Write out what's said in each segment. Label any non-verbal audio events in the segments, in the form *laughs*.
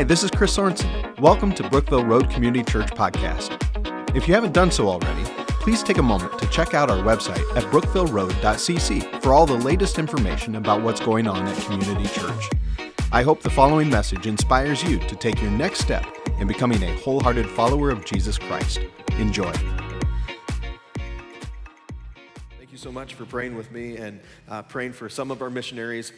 Hi, this is Chris Sorensen. Welcome to Brookville Road Community Church Podcast. If you haven't done so already, please take a moment to check out our website at brookvilleroad.cc for all the latest information about what's going on at Community Church. I hope the following message inspires you to take your next step in becoming a wholehearted follower of Jesus Christ. Enjoy. Thank you so much for praying with me and uh, praying for some of our missionaries.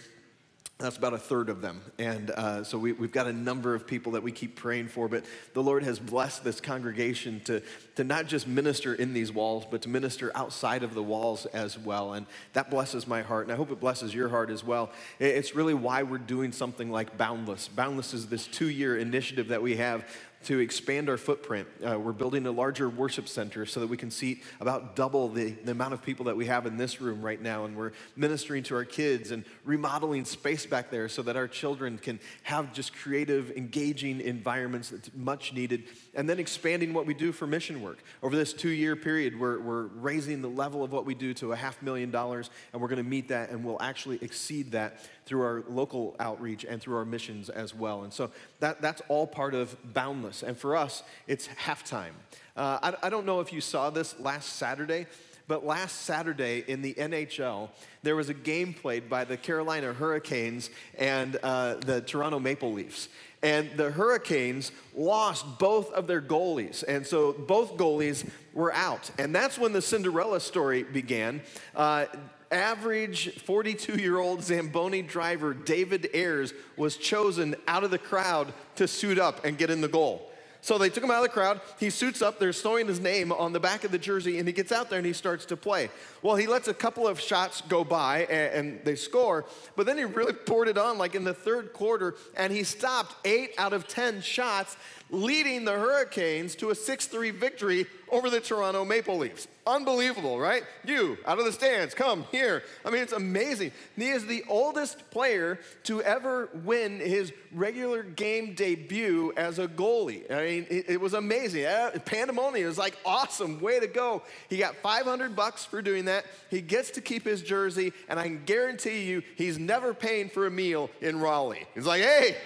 That's about a third of them. And uh, so we, have got a number of people that we keep praying for, but the Lord has blessed this congregation to, to not just minister in these walls, but to minister outside of the walls as well. And that blesses my heart, and I hope it blesses your heart as well. It's really why we're doing something like Boundless. Boundless is this two year initiative that we have to expand our footprint. Uh, we're building a larger worship center so that we can seat about double the, the amount of people that we have in this room right now. And we're ministering to our kids and remodeling space back there so that our children can have just creative, engaging environments that's much needed. And then expanding what we do for mission work. Over this two year period, we're, we're raising the level of what we do to a half million dollars, and we're going to meet that and we'll actually exceed that through our local outreach and through our missions as well. And so that, that's all part of Boundless. And for us, it's halftime. Uh, I, I don't know if you saw this last Saturday, but last Saturday in the NHL, there was a game played by the Carolina Hurricanes and uh, the Toronto Maple Leafs. And the Hurricanes lost both of their goalies. And so both goalies were out. And that's when the Cinderella story began. Uh, average 42 year old Zamboni driver David Ayres was chosen out of the crowd to suit up and get in the goal. So they took him out of the crowd. He suits up. They're throwing his name on the back of the jersey, and he gets out there and he starts to play. Well, he lets a couple of shots go by, and, and they score. But then he really poured it on, like in the third quarter, and he stopped eight out of 10 shots leading the Hurricanes to a 6 3 victory over the Toronto Maple Leafs. Unbelievable, right? You, out of the stands, come here. I mean, it's amazing. He is the oldest player to ever win his regular game debut as a goalie. I mean, it, it was amazing. Uh, pandemonium. It was like awesome. Way to go. He got 500 bucks for doing that. He gets to keep his jersey, and I can guarantee you he's never paying for a meal in Raleigh. He's like, hey,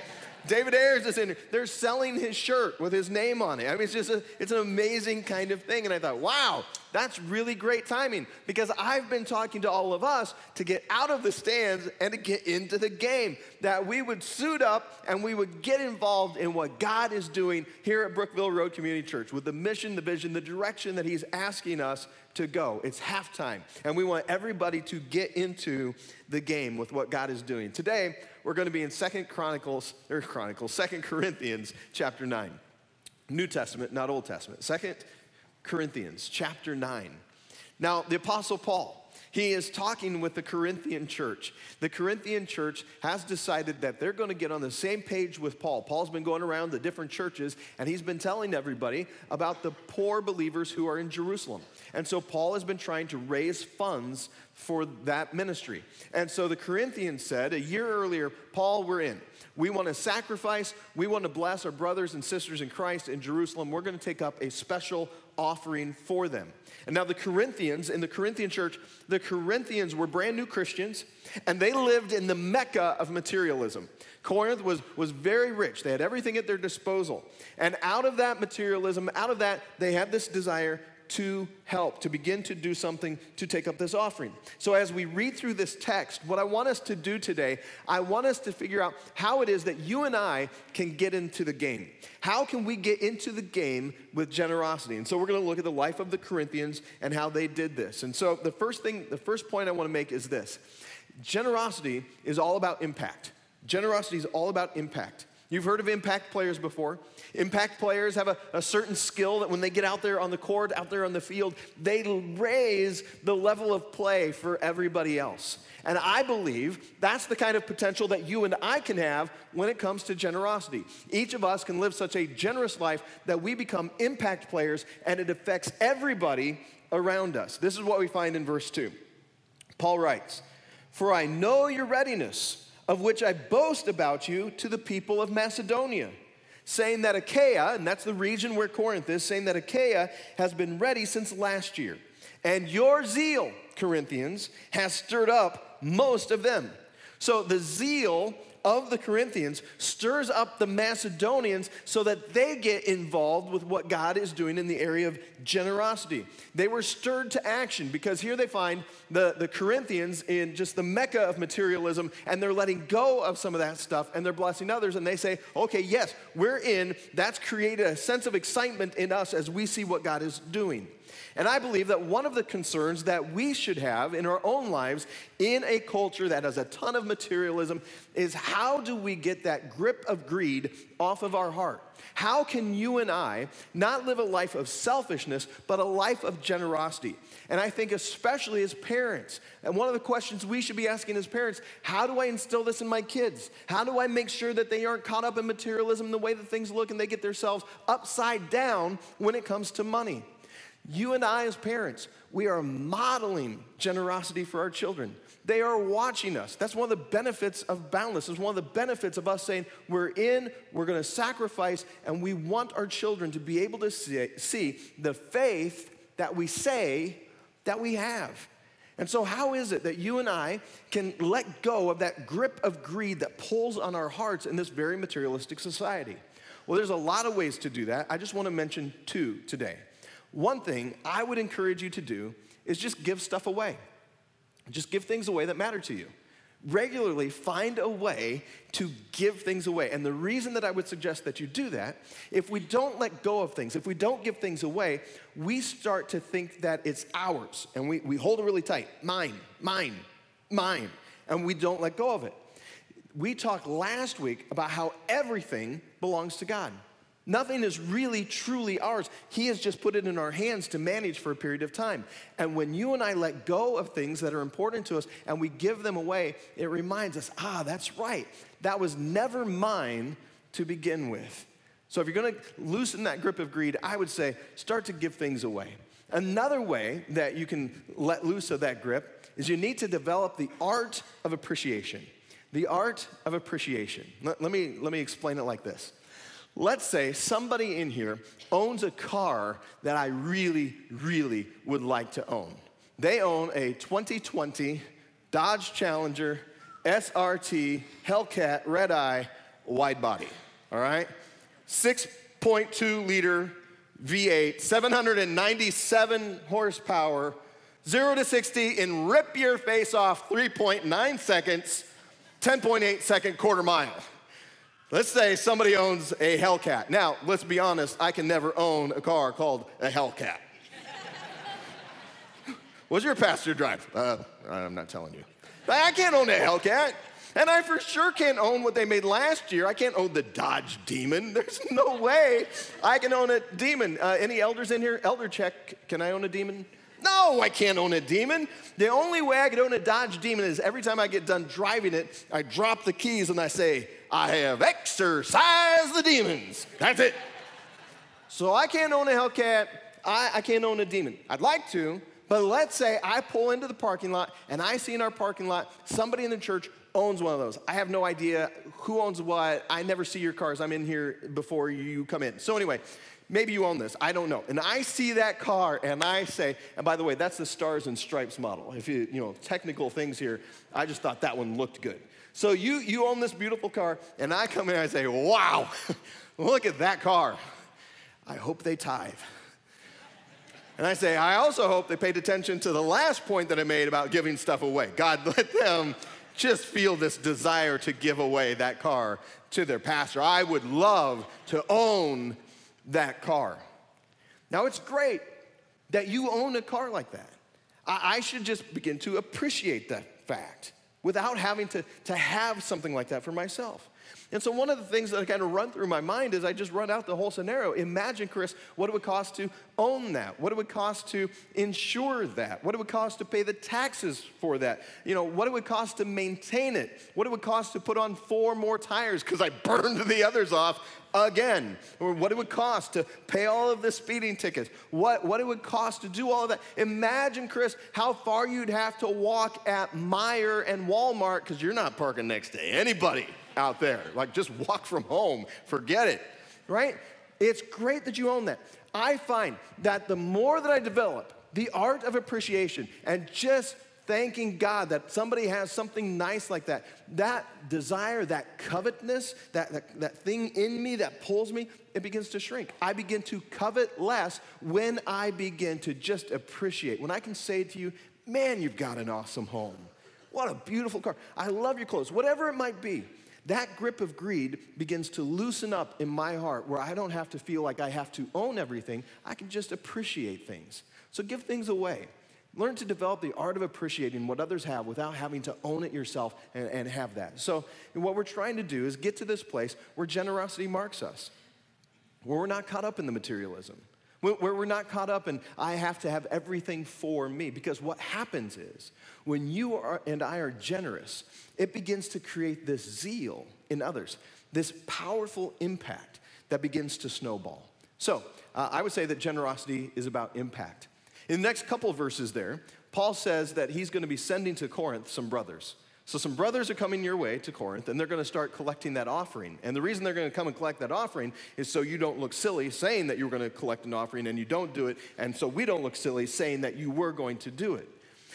David Ayres is in there. They're selling his shirt with his name on it. I mean, it's just a, it's an amazing kind of thing. And I thought, wow, that's really great timing because I've been talking to all of us to get out of the stands and to get into the game. That we would suit up and we would get involved in what God is doing here at Brookville Road Community Church with the mission, the vision, the direction that He's asking us to go. It's halftime, and we want everybody to get into the game with what God is doing. Today, we're going to be in Second Chronicles, or Chronicles, Second Corinthians chapter 9. New Testament, not Old Testament. Second Corinthians chapter 9. Now, the Apostle Paul, he is talking with the Corinthian church. The Corinthian church has decided that they're going to get on the same page with Paul. Paul's been going around the different churches and he's been telling everybody about the poor believers who are in Jerusalem. And so Paul has been trying to raise funds for that ministry. And so the Corinthians said a year earlier, Paul, we're in. We want to sacrifice. We want to bless our brothers and sisters in Christ in Jerusalem. We're going to take up a special offering for them. And now, the Corinthians, in the Corinthian church, the Corinthians were brand new Christians and they lived in the mecca of materialism. Corinth was, was very rich, they had everything at their disposal. And out of that materialism, out of that, they had this desire to help, to begin to do something to take up this offering. So, as we read through this text, what I want us to do today, I want us to figure out how it is that you and I can get into the game. How can we get into the game with generosity? And so, we're going to look at the life of the Corinthians and how they did this. And so, the first thing, the first point I want to make is this generosity is all about impact. Generosity is all about impact. You've heard of impact players before. Impact players have a, a, certain skill that when they get out there on the court, out there on the field, they raise the level of play for everybody else. And I believe that's the kind of potential that you and I can have when it comes to generosity. Each of us can live such a generous life that we become impact players and it affects everybody around us. This is what we find in verse 2. Paul writes, For I know your readiness of which I boast about you to the people of Macedonia, saying that Achaia, and that's the region where Corinth is, saying that Achaia has been ready since last year. And your zeal, Corinthians, has stirred up most of them. So the zeal of the Corinthians stirs up the Macedonians so that they get involved with what God is doing in the area of generosity. They were stirred to action because here they find the, the Corinthians in just the mecca of materialism and they're letting go of some of that stuff and they're blessing others. And they say, okay, yes, we're in. That's created a sense of excitement in us as we see what God is doing. And I believe that one of the concerns that we should have in our own lives in a culture that has a ton of materialism is how do we get that grip of greed off of our heart? How can you and I not live a life of selfishness, but a life of generosity? And I think, especially as parents, and one of the questions we should be asking as parents how do I instill this in my kids? How do I make sure that they aren't caught up in materialism, the way that things look, and they get themselves upside down when it comes to money? You and I, as parents, we are modeling generosity for our children. They are watching us. That's one of the benefits of Boundless. It's one of the benefits of us saying, we're in, we're going to sacrifice, and we want our children to be able to see, see the faith that we say that we have. And so, how is it that you and I can let go of that grip of greed that pulls on our hearts in this very materialistic society? Well, there's a lot of ways to do that. I just want to mention two today. One thing I would encourage you to do is just give stuff away. Just give things away that matter to you. Regularly find a way to give things away. And the reason that I would suggest that you do that, if we don't let go of things, if we don't give things away, we start to think that it's ours and we, we hold it really tight mine, mine, mine, and we don't let go of it. We talked last week about how everything belongs to God. Nothing is really truly ours. He has just put it in our hands to manage for a period of time. And when you and I let go of things that are important to us and we give them away, it reminds us, ah, that's right. That was never mine to begin with. So if you're going to loosen that grip of greed, I would say start to give things away. Another way that you can let loose of that grip is you need to develop the art of appreciation. The art of appreciation. Let, let me, let me explain it like this. Let's say somebody in here owns a car that I really, really would like to own. They own a 2020 Dodge Challenger SRT Hellcat Red Eye wide body, all right? 6.2 liter V8, 797 horsepower, 0 to 60 in rip your face off 3.9 seconds, 10.8 second quarter mile. Let's say somebody owns a Hellcat. Now, let's be honest, I can never own a car called a Hellcat. *laughs* What's your pastor drive? Uh, I'm not telling you. I can't own a Hellcat. And I for sure can't own what they made last year. I can't own the Dodge Demon. *laughs* There's no way I can own a Demon. Uh, any elders in here? Elder check. Can I own a Demon? No, I can't own a Demon. The only way I can own a Dodge Demon is every time I get done driving it, I drop the keys and I say, I have exorcised the demons. That's it. So I can't own a Hellcat. I, I can't own a demon. I'd like to, but let's say I pull into the parking lot and I see in our parking lot somebody in the church owns one of those. I have no idea who owns what. I never see your cars. I'm in here before you come in. So, anyway, maybe you own this. I don't know. And I see that car and I say, and by the way, that's the Stars and Stripes model. If you, you know, technical things here, I just thought that one looked good. So you, you own this beautiful car, and I come in and I say, wow, *laughs* look at that car. I hope they tithe. And I say, I also hope they paid attention to the last point that I made about giving stuff away. God, *laughs* let them just feel this desire to give away that car to their pastor. I would love to own that car. Now, it's great that you own a car like that. I, I should just begin to appreciate that fact without having to, to have something like that for myself. And so, one of the things that kind of run through my mind is I just run out the whole scenario. Imagine, Chris, what it would cost to own that, what it would cost to insure that, what it would cost to pay the taxes for that, you know, what it would cost to maintain it, what it would cost to put on four more tires because I *laughs* burned the others off again, or what it would cost to pay all of the speeding tickets, what, what it would cost to do all of that. Imagine, Chris, how far you'd have to walk at Meijer and Walmart because you're not parking next to anybody out there. Like, just *laughs* walk from home, forget it, right? It's great that you own that. I find that the more that I develop the art of appreciation and just thanking God that somebody has something nice like that. That desire, that covetousness, that, that, that thing in me that pulls me, it begins to shrink. I begin to covet less when I begin to just appreciate. When I can say to you, man, you've got an awesome home. What a beautiful car. I love your clothes, whatever it might be. That grip of greed begins to loosen up in my heart where I don't have to feel like I have to own everything. I can just appreciate things. So give things away. Learn to develop the art of appreciating what others have without having to own it yourself and, and have that. So, what we're trying to do is get to this place where generosity marks us, where we're not caught up in the materialism, where we're not caught up in, I have to have everything for me. Because what happens is, when you are, and I are generous, it begins to create this zeal in others, this powerful impact that begins to snowball. So, uh, I would say that generosity is about impact. In the next couple verses there, Paul says that he's going to be sending to Corinth some brothers. So, some brothers are coming your way to Corinth, and they're going to start collecting that offering. And the reason they're going to come and collect that offering is so you don't look silly saying that you were going to collect an offering and you don't do it, and so we don't look silly saying that you were going to do it.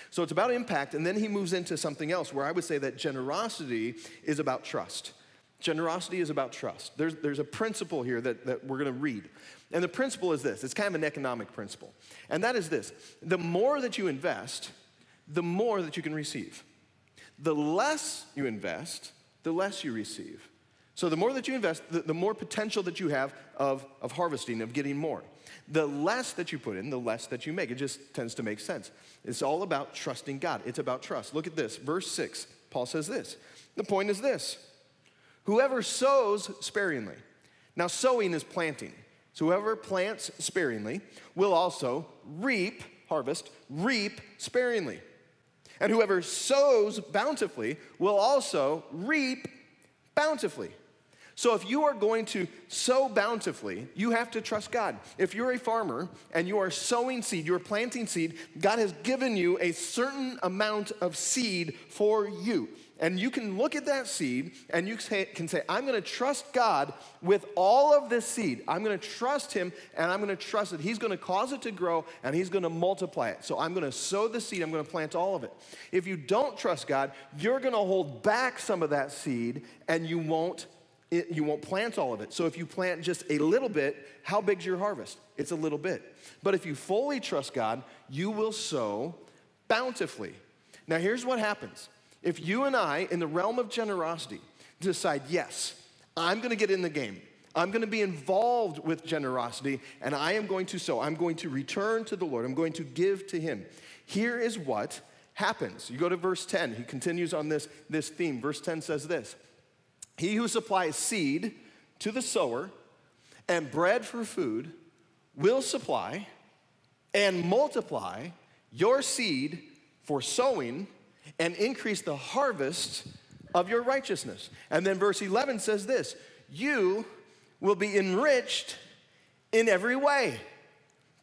So, it's about impact, and then he moves into something else where I would say that generosity is about trust. Generosity is about trust. There's, there's a principle here that, that we're going to read. And the principle is this it's kind of an economic principle. And that is this the more that you invest, the more that you can receive. The less you invest, the less you receive. So the more that you invest, the, the more potential that you have of, of harvesting, of getting more. The less that you put in, the less that you make. It just tends to make sense. It's all about trusting God. It's about trust. Look at this, verse 6. Paul says this. The point is this Whoever sows sparingly. Now, sowing is planting. So, whoever plants sparingly will also reap, harvest, reap sparingly. And whoever sows bountifully will also reap bountifully. So, if you are going to sow bountifully, you have to trust God. If you're a farmer and you are sowing seed, you're planting seed, God has given you a certain amount of seed for you. And you can look at that seed and you can say, I'm going to trust God with all of this seed. I'm going to trust Him and I'm going to trust that He's going to cause it to grow and He's going to multiply it. So I'm going to sow the seed, I'm going to plant all of it. If you don't trust God, you're going to hold back some of that seed and you won't. You won't plant all of it. So if you plant just a little bit, how big's your harvest? It's a little bit. But if you fully trust God, you will sow bountifully. Now here's what happens if you and I, in the realm of generosity, decide, yes, I'm gonna get in the game, I'm gonna be involved with generosity, and I am going to sow, I'm going to return to the Lord, I'm going to give to Him. Here is what happens. You go to verse 10, he continues on this, this theme. Verse 10 says this He who supplies seed to the sower and bread for food will supply and multiply your seed for sowing and increase the harvest of your righteousness. And then verse 11 says this You will be enriched in every way.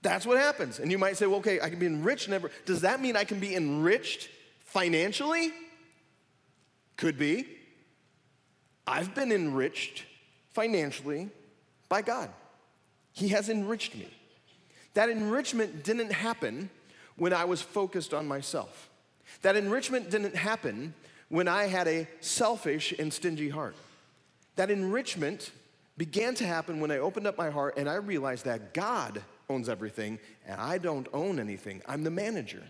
That's what happens. And you might say, well, okay, I can be enriched in every. Does that mean I can be enriched financially? Could be. I've been enriched financially by God. He has enriched me. That enrichment didn't happen when I was focused on myself. That enrichment didn't happen when I had a selfish and stingy heart. That enrichment began to happen when I opened up my heart and I realized that God owns everything and I don't own anything. I'm the manager.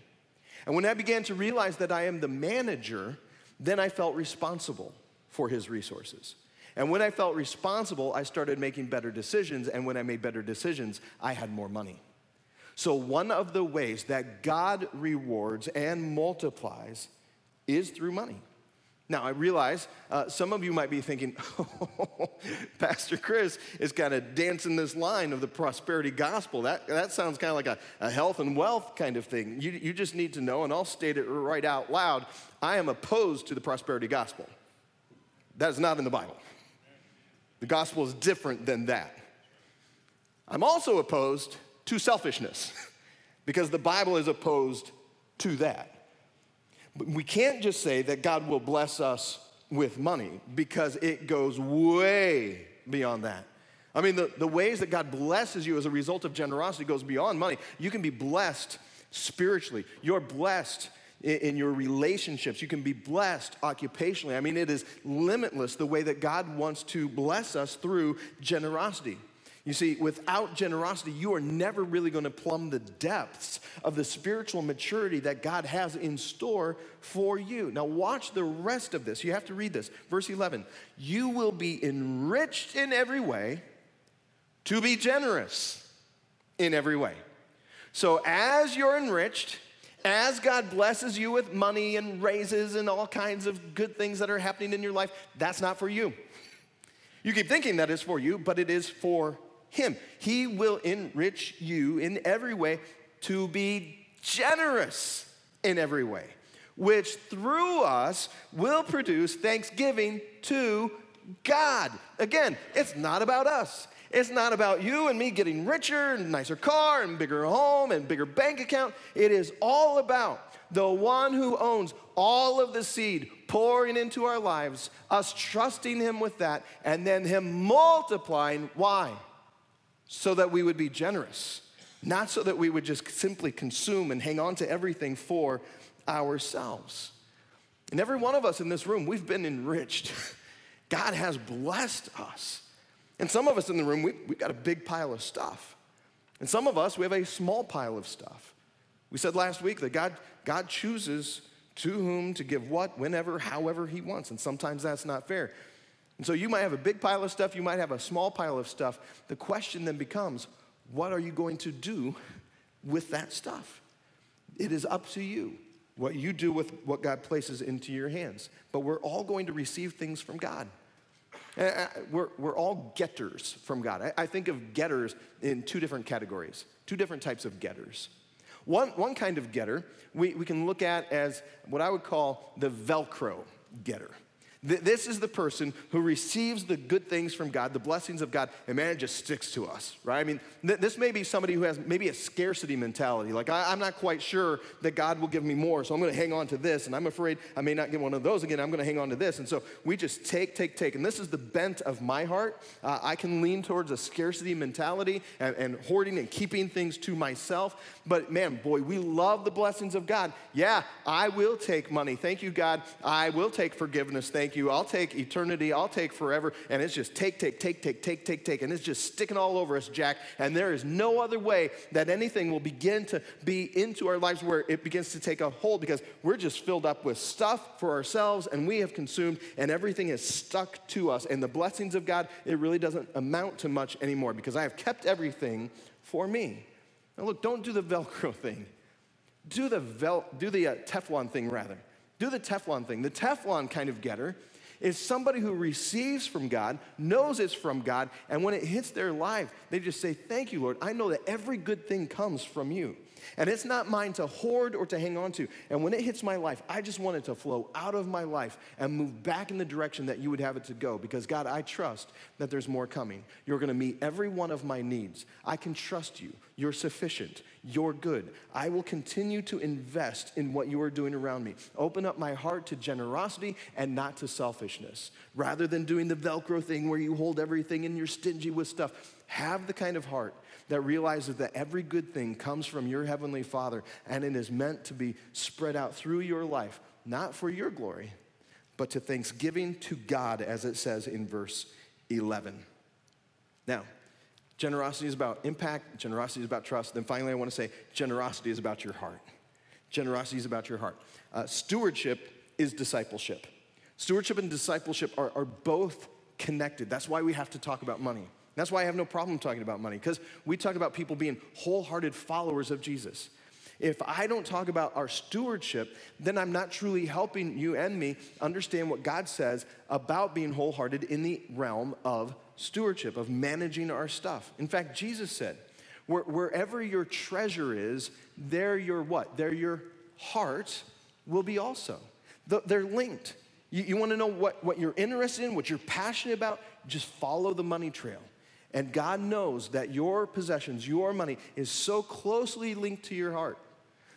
And when I began to realize that I am the manager, then I felt responsible for his resources. And when I felt responsible, I started making better decisions. And when I made better decisions, I had more money. So, one of the ways that God rewards and multiplies is through money. Now, I realize uh, some of you might be thinking, oh, *laughs* Pastor Chris is kind of dancing this line of the prosperity gospel. That, that sounds kind of like a, a health and wealth kind of thing. You, you just need to know, and I'll state it right out loud I am opposed to the prosperity gospel. That is not in the Bible. The gospel is different than that. I'm also opposed to selfishness because the Bible is opposed to that. But we can't just say that God will bless us with money because it goes way beyond that. I mean, the, the ways that God blesses you as a result of generosity goes beyond money. You can be blessed spiritually. You're blessed in your relationships. You can be blessed occupationally. I mean, it is limitless the way that God wants to bless us through generosity. You see, without generosity, you are never really going to plumb the depths of the spiritual maturity that God has in store for you. Now, watch the rest of this. You have to read this. Verse 11 You will be enriched in every way to be generous in every way. So, as you're enriched, as God blesses you with money and raises and all kinds of good things that are happening in your life, that's not for you. You keep thinking that is for you, but it is for Him. He will enrich you in every way to be generous in every way, which through us will produce thanksgiving to God. Again, it's not about us. It's not about you and me getting richer and nicer car and bigger home and bigger bank account. It is all about the one who owns all of the seed pouring into our lives, us trusting him with that, and then him multiplying. Why? So that we would be generous, not so that we would just simply consume and hang on to everything for ourselves. And every one of us in this room, we've been enriched. *laughs* God has blessed us. And some of us in the room, we, we've got a big pile of stuff. And some of us, we have a small pile of stuff. We said last week that God, God chooses to whom to give what, whenever, however He wants. And sometimes that's not fair. And so you might have a big pile of stuff, you might have a small pile of stuff. The question then becomes what are you going to do with that stuff? It is up to you what you do with what God places into your hands. But we're all going to receive things from God. Uh, uh, we're, we're all getters from God. I, I think of getters in two different categories, two different types of getters. One, one kind of getter we, we can look at as what I would call the Velcro getter. This is the person who receives the good things from God, the blessings of God, and man, it just sticks to us, right? I mean, th- this may be somebody who has maybe a scarcity mentality. Like, I- am not quite sure that God will give me more, so I'm gonna hang on to this, and I'm afraid I may not get one of those again. I'm gonna hang on to this. And so we just take, take, take. And this is the bent of my heart. Uh, I can lean towards a scarcity mentality and, and hoarding and keeping things to myself. But man, boy, we love the blessings of God. Yeah, I will take money. Thank you, God. I will take forgiveness. Thank thank you. I'll take eternity. I'll take forever. And it's just take, take, take, take, take, take, take. And it's just sticking all over us, Jack. And there is no other way that anything will begin to be into our lives where it begins to take a hold because we're just filled up with stuff for ourselves and we have consumed and everything is stuck to us. And the blessings of God, it really doesn't amount to much anymore because I have kept everything for me. Now, look, don't do the Velcro *laughs* thing. Do the, vel- do the uh, Teflon thing rather. Do the Teflon thing. The Teflon kind of getter is somebody who receives from God, knows it's from God, and when it hits their life, they just say, Thank you, Lord. I know that every good thing comes from you. And it's not mine to hoard or to hang on to. And when it hits my life, I just want it to flow out of my life and move back in the direction that you would have it to go. Because, God, I trust that there's more coming. You're going to meet every one of my needs. I can trust you. You're sufficient. You're good. I will continue to invest in what you are doing around me. Open up my heart to generosity and not to selfishness. Rather than doing the Velcro thing where you hold everything and you're stingy with stuff, have the kind of heart that realizes that every good thing comes from your Heavenly Father and it is meant to be spread out through your life, not for your glory, but to thanksgiving to God, as it says in verse 11. Now, generosity is about impact, generosity is about trust. Then finally, I want to say generosity is about your heart. Generosity is about your heart. Uh, stewardship is discipleship. Stewardship and discipleship are, are both connected. That's why we have to talk about money. That's why I have no problem talking about money, because we talk about people being wholehearted followers of Jesus. If I don't talk about our stewardship, then I'm not truly helping you and me understand what God says about being wholehearted in the realm of stewardship, of managing our stuff. In fact, Jesus said, wherever your treasure is, there your what? There your heart will be also. They're linked. You, you want to know what, what you're interested in, what you're passionate about? Just follow the money trail. And God knows that your possessions, your money, is so closely linked to your heart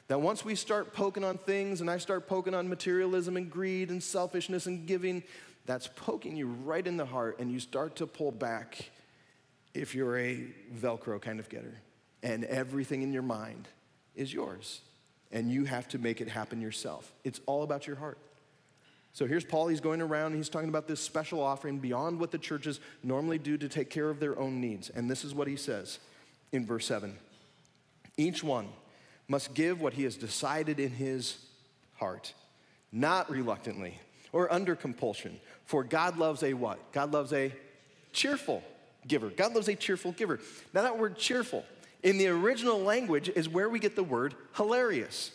that once we start poking on things and I start poking on materialism and greed and selfishness and giving, that's poking you right in the heart and you start to pull back if you're a Velcro kind of getter. And everything in your mind is yours. and you have to make it happen yourself. It's all about your heart. So here's Paul. He's going around. He's talking about this special offering beyond what the churches normally do to take care of their own needs. And this is what he says in verse 7 Each one must give what he has decided in his heart, not reluctantly or under compulsion. For God loves a what? God loves a cheerful giver. God loves a cheerful giver. Now, that word cheerful in the original language is where we get the word hilarious.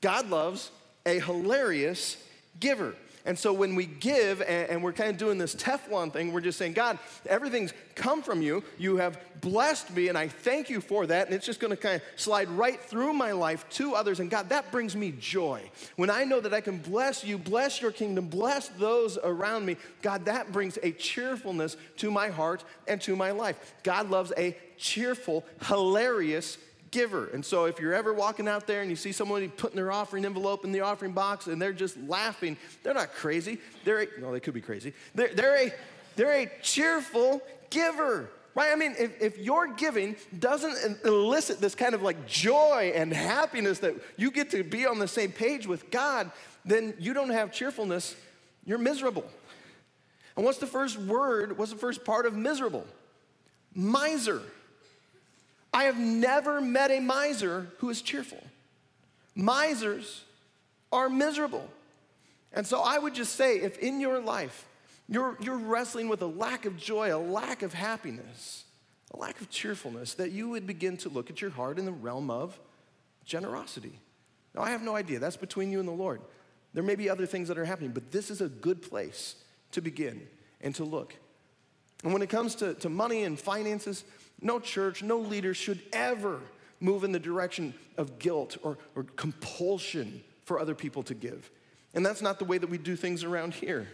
God loves a hilarious giver. And so when we give and, and, we're kind of doing this Teflon thing, we're just saying, God, everything's come from you. You have blessed me, and I thank you for that. And it's just going to kind of slide right through my life to others. And God, that brings me joy. When I know that I can bless you, bless your kingdom, bless those around me, God, that brings a cheerfulness to my heart and to my life. God loves a cheerful, hilarious giver. And so if you're ever walking out there and you see somebody putting their offering envelope in the offering box and they're just laughing, they're not crazy. They're a, no, they could be crazy. They're, they're, a, they're a cheerful giver. Right? I mean, if, if your giving doesn't elicit this kind of like joy and happiness that you get to be on the same page with God, then you don't have cheerfulness. You're miserable. And what's the first word? What's the first part of miserable? Miser. I have never met a miser who is cheerful. Misers are miserable. And so I would just say if in your life you're, you're wrestling with a lack of joy, a lack of happiness, a lack of cheerfulness, that you would begin to look at your heart in the realm of generosity. Now, I have no idea. That's between you and the Lord. There may be other things that are happening, but this is a good place to begin and to look. And when it comes to, to money and finances, no church, no leader should ever move in the direction of guilt or, or compulsion for other people to give. And that's not the way that we do things around here.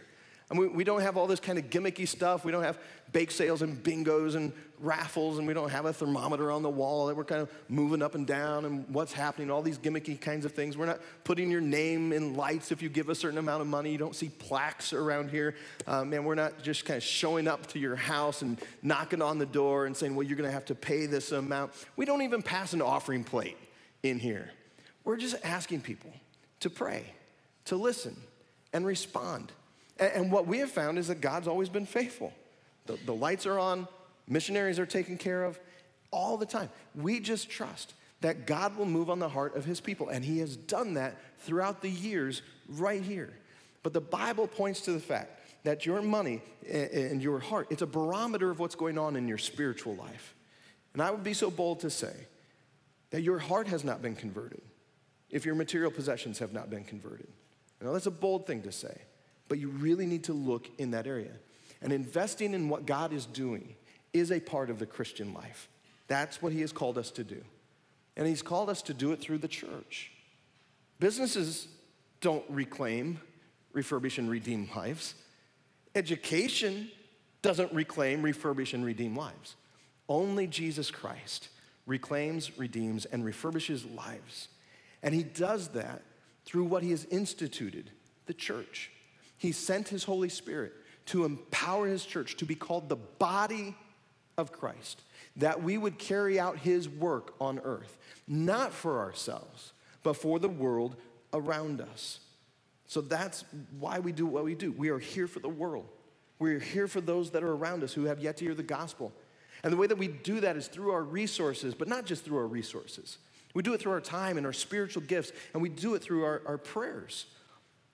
And we, we don't have all this kind of gimmicky stuff. We don't have bake sales and bingos and raffles, and we don't have a thermometer on the wall that we're kind of moving up and down and what's happening, all these gimmicky kinds of things. We're not putting your name in lights if you give a certain amount of money. You don't see plaques around here. Um, and we're not just kind of showing up to your house and knocking on the door and saying, well, you're going to have to pay this amount. We don't even pass an offering plate in here. We're just asking people to pray, to listen, and respond. And what we have found is that God's always been faithful. The, the lights are on, missionaries are taken care of all the time. We just trust that God will move on the heart of his people. And he has done that throughout the years right here. But the Bible points to the fact that your money and your heart, it's a barometer of what's going on in your spiritual life. And I would be so bold to say that your heart has not been converted if your material possessions have not been converted. Know, that's a bold thing to say. But you really need to look in that area. And investing in what God is doing is a part of the Christian life. That's what He has called us to do. And He's called us to do it through the church. Businesses don't reclaim, refurbish, and redeem lives. Education doesn't reclaim, refurbish, and redeem lives. Only Jesus Christ reclaims, redeems, and refurbishes lives. And He does that through what He has instituted the church. He sent his Holy Spirit to empower his church to be called the body of Christ, that we would carry out his work on earth, not for ourselves, but for the world around us. So that's why we do what we do. We are here for the world. We are here for those that are around us who have yet to hear the gospel. And the way that we do that is through our resources, but not just through our resources. We do it through our time and our spiritual gifts, and we do it through our, our prayers.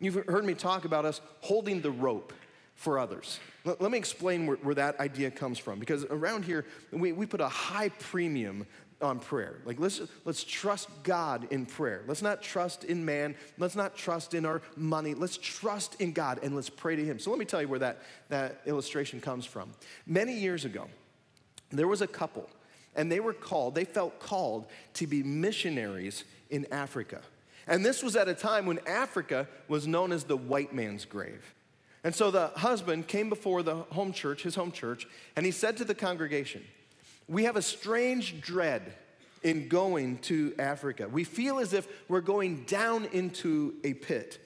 You've heard me talk about us holding the rope for others. Let, let me explain where, where, that idea comes from because around here, we, we put a high premium on prayer. Like, let's, let's trust God in prayer. Let's not trust in man. Let's not trust in our money. Let's trust in God and let's pray to Him. So, let me tell you where that, that illustration comes from. Many years ago, there was a couple, and they were called, they felt called to be missionaries in Africa. And this was at a time when Africa was known as the white man's grave. And so the husband came before the home church, his home church, and he said to the congregation, We have a strange dread in going to Africa. We feel as if we're going down into a pit.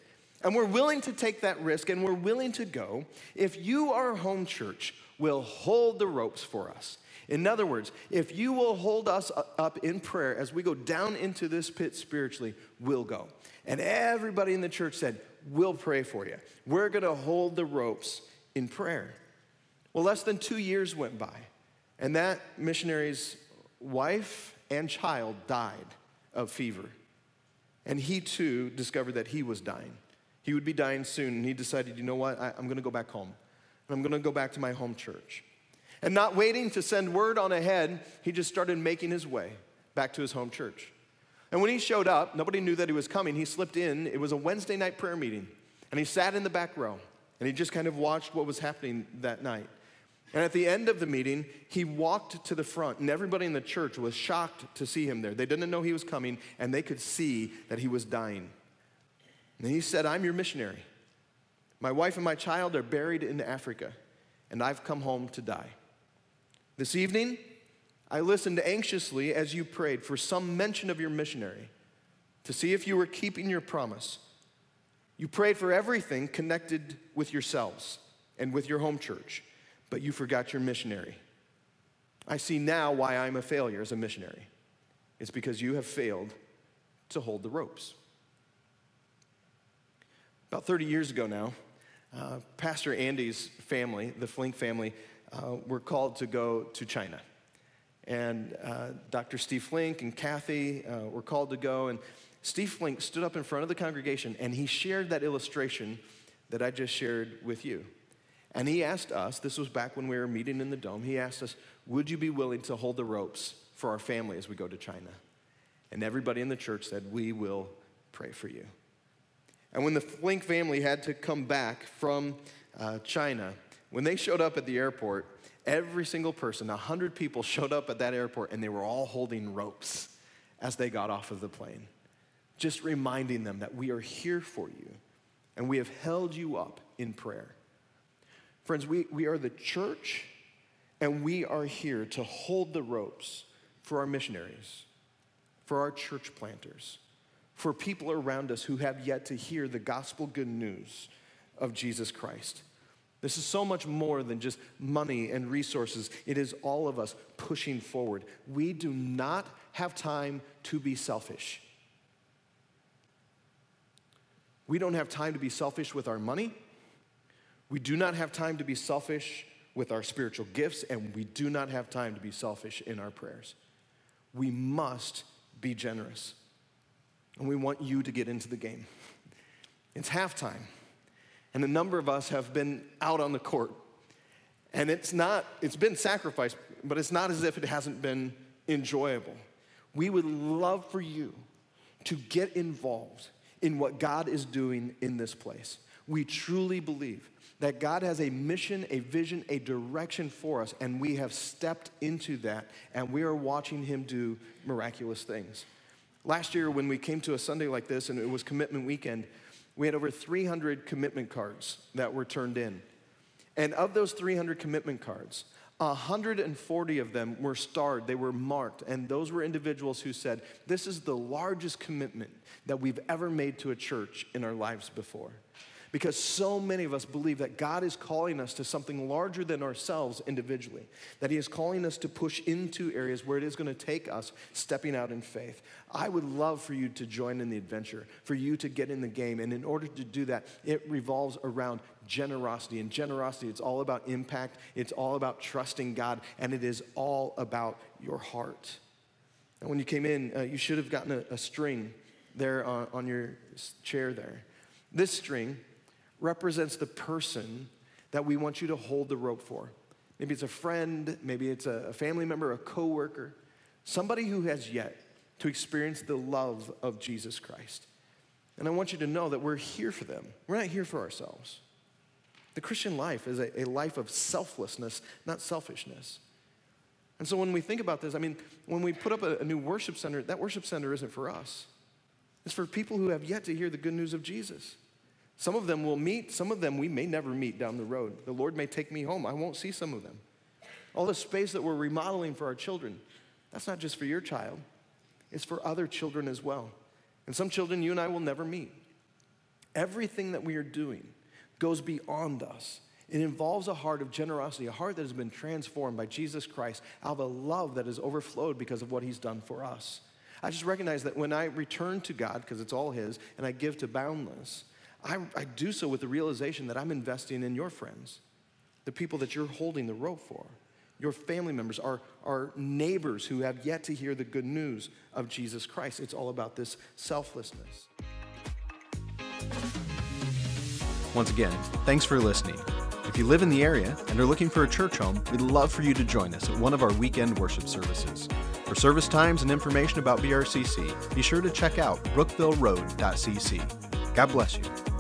And we're willing to take that risk and we're willing to go if you, our home church, will hold the ropes for us. In other words, if you will hold us up in prayer as we go down into this pit spiritually, we'll go. And everybody in the church said, We'll pray for you. We're going to hold the ropes in prayer. Well, less than two years went by, and that missionary's wife and child died of fever. And he too discovered that he was dying. He would be dying soon, and he decided, you know what, I, am going to go back home. I'm going to go back to my home church. And not waiting to send word on ahead, he just started making his way back to his home church. And when he showed up, nobody knew that he was coming. He slipped in. It was a Wednesday night prayer meeting. And he sat in the back row and he just kind of watched what was happening that night. And at the end of the meeting, he walked to the front, and everybody in the church was shocked to see him there. They didn't know he was coming, and they could see that he was dying. And he said, I'm your missionary. My wife and my child are buried in Africa, and I've come home to die. This evening, I listened anxiously as you prayed for some mention of your missionary to see if you were keeping your promise. You prayed for everything connected with yourselves and with your home church, but you forgot your missionary. I see now why I'm a failure as a missionary. It's because you have failed to hold the ropes. About 30 years ago now, uh, Pastor Andy's family, the Flink family, uh, were called to go to China. And uh, Dr. Steve Flink and Kathy uh, were called to go. And Steve Flink stood up in front of the congregation and he shared that illustration that I just shared with you. And he asked us, this was back when we were meeting in the dome, he asked us, Would you be willing to hold the ropes for our family as we go to China? And everybody in the church said, We will pray for you. And when the Flink family had to come back from uh, China, when they showed up at the airport, every single person, 100 people showed up at that airport and they were all holding ropes as they got off of the plane, just reminding them that we are here for you and we have held you up in prayer. Friends, we, we are the church and we are here to hold the ropes for our missionaries, for our church planters, for people around us who have yet to hear the gospel good news of Jesus Christ. This is so much more than just money and resources. It is all of us pushing forward. We do not have time to be selfish. We don't have time to be selfish with our money. We do not have time to be selfish with our spiritual gifts, and we do not have time to be selfish in our prayers. We must be generous. And we want you to get into the game. It's halftime. And a number of us have been out on the court. And it's not, it's been sacrificed, but it's not as if it hasn't been enjoyable. We would love for you to get involved in what God is doing in this place. We truly believe that God has a mission, a vision, a direction for us, and we have stepped into that, and we are watching Him do miraculous things. Last year, when we came to a Sunday like this, and it was commitment weekend, we had over 300 commitment cards that were turned in. And of those 300 commitment cards, 140 of them were starred, they were marked, and those were individuals who said, This is the largest commitment that we've ever made to a church in our lives before. Because so many of us believe that God is calling us to something larger than ourselves individually, that He is calling us to push into areas where it is going to take us stepping out in faith. I would love for you to join in the adventure, for you to get in the game. And in order to do that, it revolves around generosity. And generosity, it's all about impact, it's all about trusting God, and it is all about your heart. And when you came in, uh, you should have gotten a, a string there on, on your chair there. This string represents the person that we want you to hold the rope for. Maybe it's a friend, maybe it's a family member, a coworker, somebody who has yet to experience the love of Jesus Christ. And I want you to know that we're here for them. We're not here for ourselves. The Christian life is a, a life of selflessness, not selfishness. And so when we think about this, I mean, when we put up a, a new worship center, that worship center isn't for us. It's for people who have yet to hear the good news of Jesus. Some of them we'll meet, some of them we may never meet down the road. The Lord may take me home. I won't see some of them. All the space that we're remodeling for our children, that's not just for your child, it's for other children as well. And some children you and I will never meet. Everything that we are doing goes beyond us. It involves a heart of generosity, a heart that has been transformed by Jesus Christ out of a love that has overflowed because of what he's done for us. I just recognize that when I return to God, because it's all his, and I give to Boundless, I, I do so with the realization that I'm investing in your friends, the people that you're holding the rope for, your family members, our, our neighbors who have yet to hear the good news of Jesus Christ. It's all about this selflessness. Once again, thanks for listening. If you live in the area and are looking for a church home, we'd love for you to join us at one of our weekend worship services. For service times and information about BRCC, be sure to check out brookvilleroad.cc. God bless you.